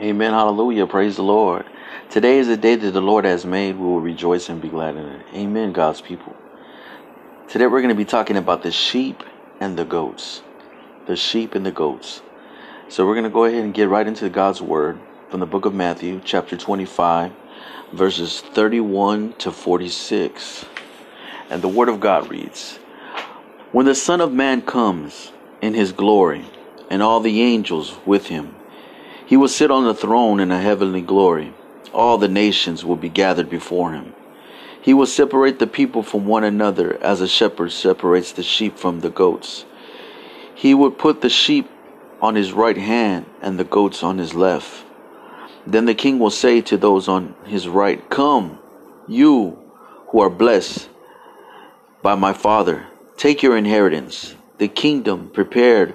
Amen. Hallelujah. Praise the Lord. Today is the day that the Lord has made. We will rejoice and be glad in it. Amen, God's people. Today we're going to be talking about the sheep and the goats. The sheep and the goats. So we're going to go ahead and get right into God's word from the book of Matthew, chapter 25, verses 31 to 46. And the word of God reads When the Son of Man comes in his glory, and all the angels with him, he will sit on the throne in a heavenly glory. All the nations will be gathered before him. He will separate the people from one another as a shepherd separates the sheep from the goats. He would put the sheep on his right hand and the goats on his left. Then the king will say to those on his right, Come, you who are blessed by my Father, take your inheritance, the kingdom prepared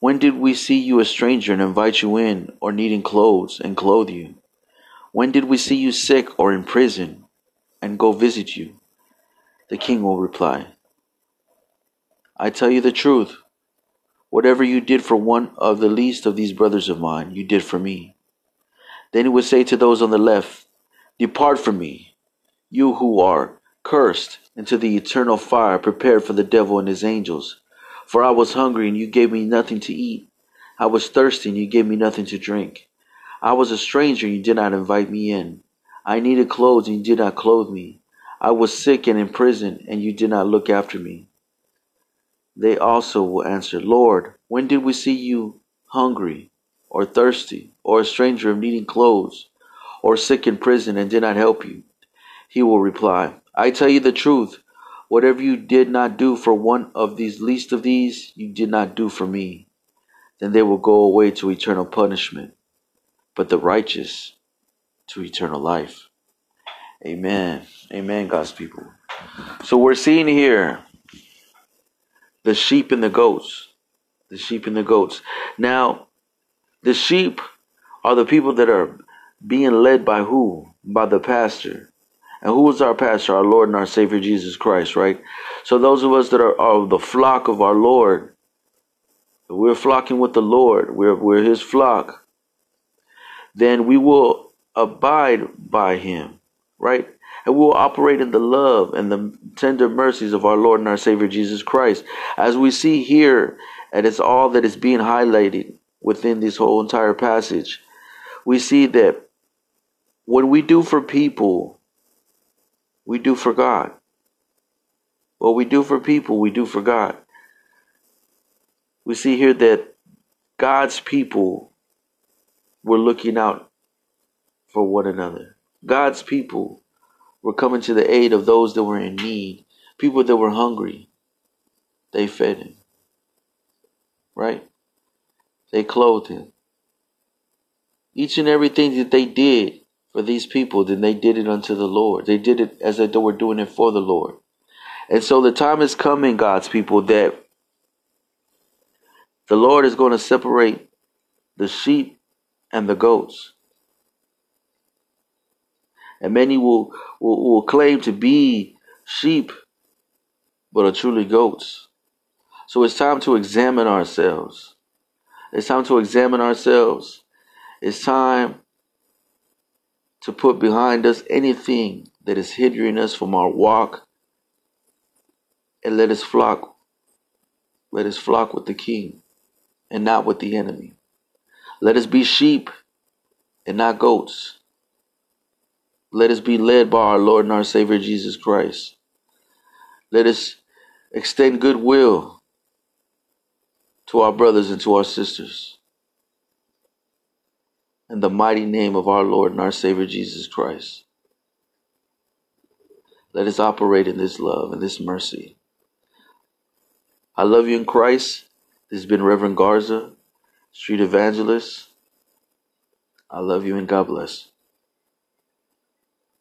When did we see you a stranger and invite you in, or needing clothes and clothe you? When did we see you sick or in prison and go visit you? The king will reply, I tell you the truth. Whatever you did for one of the least of these brothers of mine, you did for me. Then he would say to those on the left, Depart from me, you who are cursed, into the eternal fire prepared for the devil and his angels. For I was hungry, and you gave me nothing to eat. I was thirsty, and you gave me nothing to drink. I was a stranger, and you did not invite me in. I needed clothes, and you did not clothe me. I was sick and in prison, and you did not look after me. They also will answer, Lord, when did we see you hungry, or thirsty, or a stranger of needing clothes, or sick in prison, and did not help you? He will reply, I tell you the truth. Whatever you did not do for one of these least of these, you did not do for me. Then they will go away to eternal punishment, but the righteous to eternal life. Amen. Amen, God's people. So we're seeing here the sheep and the goats. The sheep and the goats. Now, the sheep are the people that are being led by who? By the pastor. And who is our pastor? Our Lord and our Savior Jesus Christ, right? So those of us that are, are the flock of our Lord, we're flocking with the Lord, we're, we're his flock, then we will abide by him, right? And we will operate in the love and the tender mercies of our Lord and our Savior Jesus Christ. As we see here, and it's all that is being highlighted within this whole entire passage, we see that what we do for people we do for God. What we do for people, we do for God. We see here that God's people were looking out for one another. God's people were coming to the aid of those that were in need, people that were hungry. They fed him. Right? They clothed him. Each and everything that they did for these people, then they did it unto the Lord. They did it as if they were doing it for the Lord. And so the time is coming, God's people, that the Lord is going to separate the sheep and the goats. And many will, will, will claim to be sheep, but are truly goats. So it's time to examine ourselves. It's time to examine ourselves. It's time to put behind us anything that is hindering us from our walk. And let us flock let us flock with the king and not with the enemy. Let us be sheep and not goats. Let us be led by our lord and our savior jesus christ. Let us extend goodwill to our brothers and to our sisters in the mighty name of our Lord and our Savior Jesus Christ. Let us operate in this love and this mercy. I love you in Christ. This has been Reverend Garza, Street Evangelist. I love you and God bless.